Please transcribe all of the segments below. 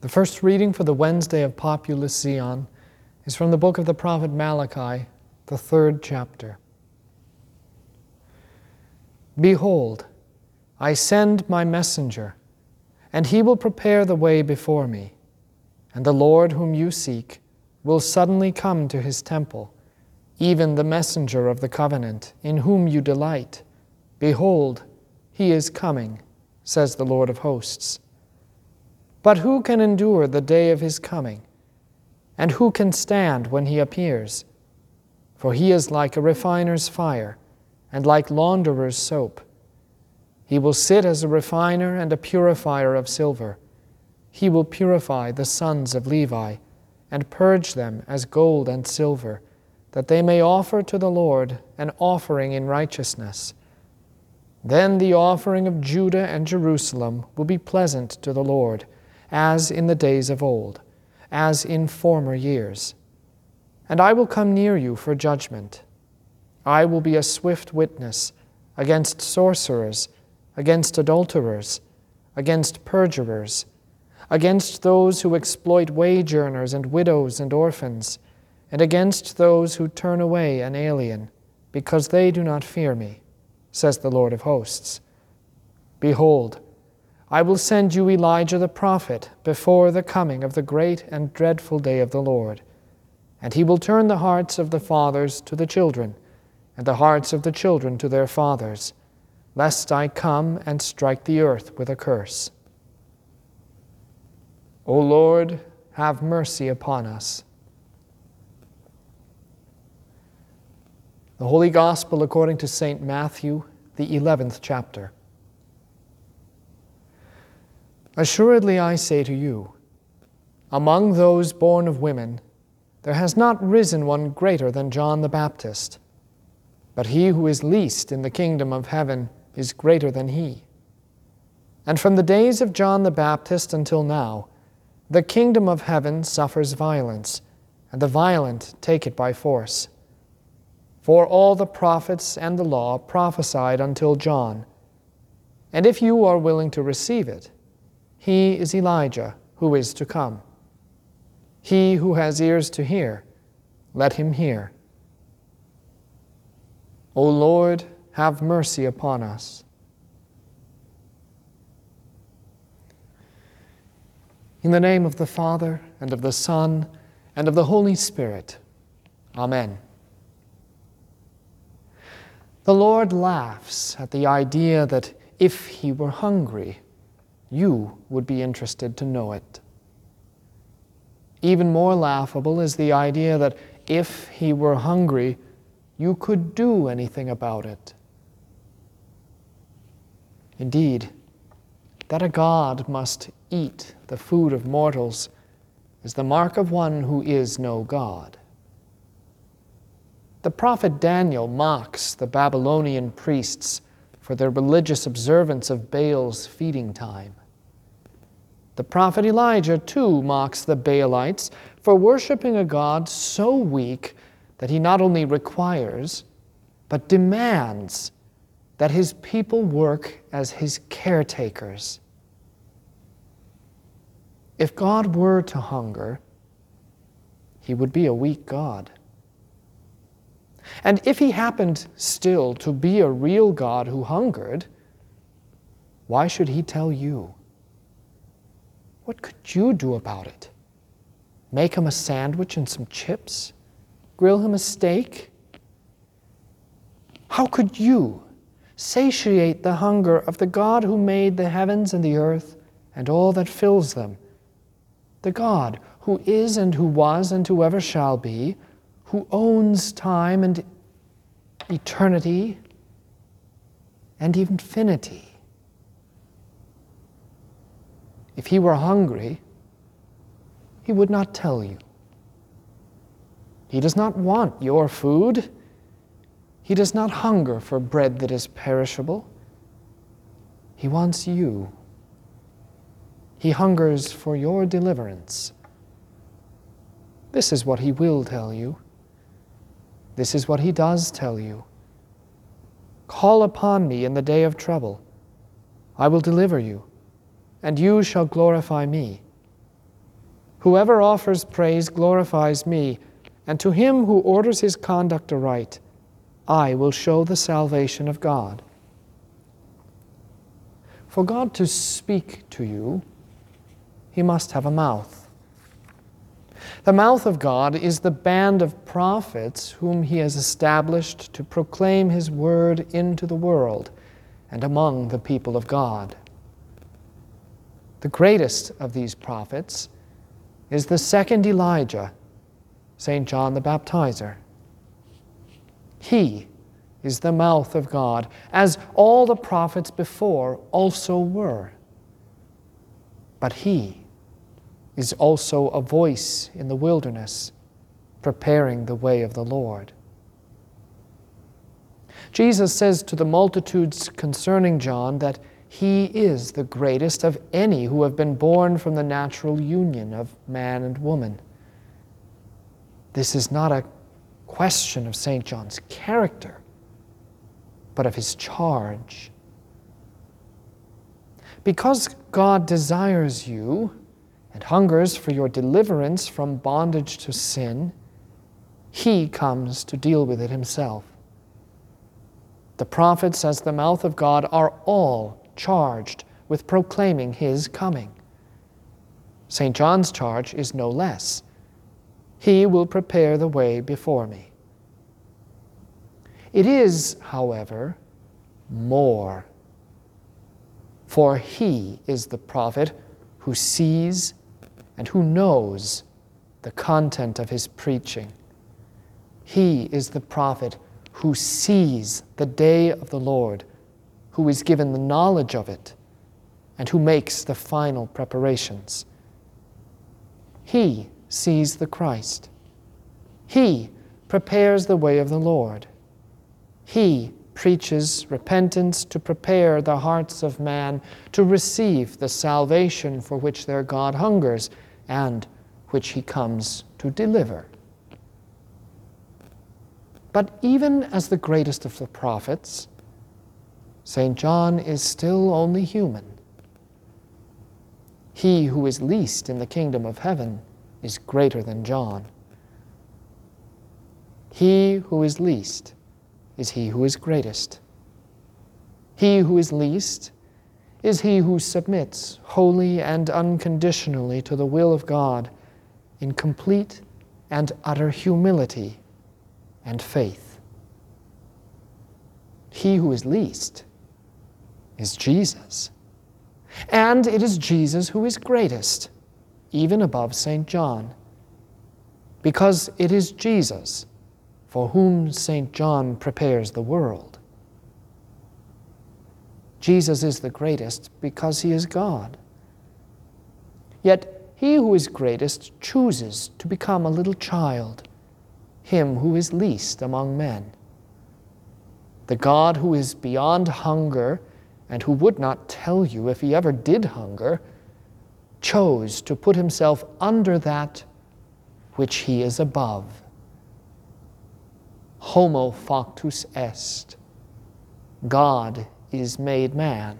The first reading for the Wednesday of Populus Zion is from the book of the prophet Malachi, the third chapter. Behold, I send my messenger, and he will prepare the way before me. And the Lord whom you seek will suddenly come to his temple, even the messenger of the covenant, in whom you delight. Behold, he is coming, says the Lord of hosts. But who can endure the day of his coming? And who can stand when he appears? For he is like a refiner's fire, and like launderer's soap. He will sit as a refiner and a purifier of silver. He will purify the sons of Levi, and purge them as gold and silver, that they may offer to the Lord an offering in righteousness. Then the offering of Judah and Jerusalem will be pleasant to the Lord as in the days of old, as in former years. And I will come near you for judgment. I will be a swift witness against sorcerers, against adulterers, against perjurers, against those who exploit wage earners and widows and orphans, and against those who turn away an alien, because they do not fear me, says the Lord of hosts. Behold, I will send you Elijah the prophet before the coming of the great and dreadful day of the Lord. And he will turn the hearts of the fathers to the children, and the hearts of the children to their fathers, lest I come and strike the earth with a curse. O Lord, have mercy upon us. The Holy Gospel according to St. Matthew, the 11th chapter. Assuredly, I say to you, among those born of women, there has not risen one greater than John the Baptist. But he who is least in the kingdom of heaven is greater than he. And from the days of John the Baptist until now, the kingdom of heaven suffers violence, and the violent take it by force. For all the prophets and the law prophesied until John. And if you are willing to receive it, he is Elijah who is to come. He who has ears to hear, let him hear. O Lord, have mercy upon us. In the name of the Father, and of the Son, and of the Holy Spirit. Amen. The Lord laughs at the idea that if he were hungry, you would be interested to know it. Even more laughable is the idea that if he were hungry, you could do anything about it. Indeed, that a God must eat the food of mortals is the mark of one who is no God. The prophet Daniel mocks the Babylonian priests for their religious observance of Baal's feeding time. The prophet Elijah, too, mocks the Baalites for worshiping a God so weak that he not only requires, but demands that his people work as his caretakers. If God were to hunger, he would be a weak God. And if he happened still to be a real God who hungered, why should he tell you? What could you do about it? Make him a sandwich and some chips? Grill him a steak? How could you satiate the hunger of the God who made the heavens and the earth and all that fills them? The God who is and who was and who ever shall be, who owns time and eternity and infinity. If he were hungry, he would not tell you. He does not want your food. He does not hunger for bread that is perishable. He wants you. He hungers for your deliverance. This is what he will tell you. This is what he does tell you. Call upon me in the day of trouble. I will deliver you and you shall glorify me. Whoever offers praise glorifies me, and to him who orders his conduct aright, I will show the salvation of God. For God to speak to you, he must have a mouth. The mouth of God is the band of prophets whom he has established to proclaim his word into the world and among the people of God. The greatest of these prophets is the second Elijah, St. John the Baptizer. He is the mouth of God, as all the prophets before also were. But he is also a voice in the wilderness, preparing the way of the Lord. Jesus says to the multitudes concerning John that he is the greatest of any who have been born from the natural union of man and woman. This is not a question of St. John's character, but of his charge. Because God desires you and hungers for your deliverance from bondage to sin, he comes to deal with it himself. The prophets, as the mouth of God, are all charged with proclaiming his coming. St. John's charge is no less. He will prepare the way before me. It is, however, more. For he is the prophet who sees and who knows the content of his preaching. He is the prophet who sees the day of the Lord who is given the knowledge of it and who makes the final preparations. He sees the Christ. He prepares the way of the Lord. He preaches repentance to prepare the hearts of man to receive the salvation for which their God hungers and which he comes to deliver. But even as the greatest of the prophets, St. John is still only human. He who is least in the kingdom of heaven is greater than John. He who is least is he who is greatest. He who is least is he who submits wholly and unconditionally to the will of God in complete and utter humility and faith. He who is least is Jesus. And it is Jesus who is greatest, even above St. John, because it is Jesus for whom St. John prepares the world. Jesus is the greatest because he is God. Yet he who is greatest chooses to become a little child, him who is least among men. The God who is beyond hunger and who would not tell you if he ever did hunger, chose to put himself under that which he is above. Homo factus est. God is made man.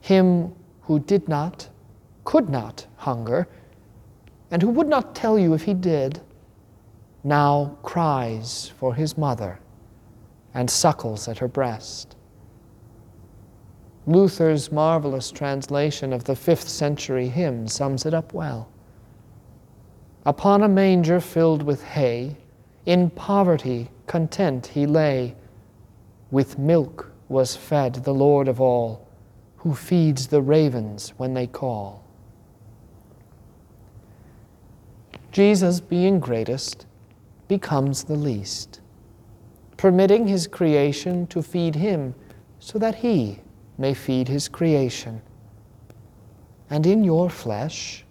Him who did not, could not hunger, and who would not tell you if he did, now cries for his mother and suckles at her breast. Luther's marvelous translation of the fifth century hymn sums it up well. Upon a manger filled with hay, in poverty content he lay. With milk was fed the Lord of all, who feeds the ravens when they call. Jesus, being greatest, becomes the least, permitting his creation to feed him so that he may feed his creation. And in your flesh,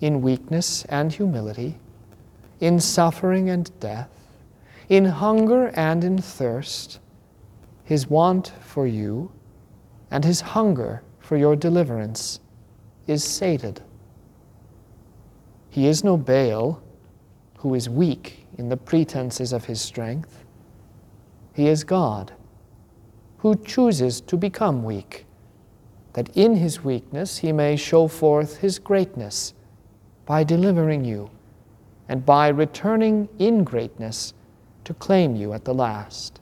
in weakness and humility, in suffering and death, in hunger and in thirst, his want for you and his hunger for your deliverance is sated. He is no Baal who is weak in the pretenses of his strength. He is God who chooses to become weak that in his weakness he may show forth his greatness by delivering you, and by returning in greatness to claim you at the last.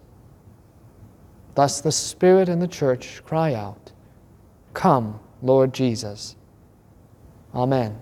Thus the Spirit and the church cry out, Come, Lord Jesus. Amen.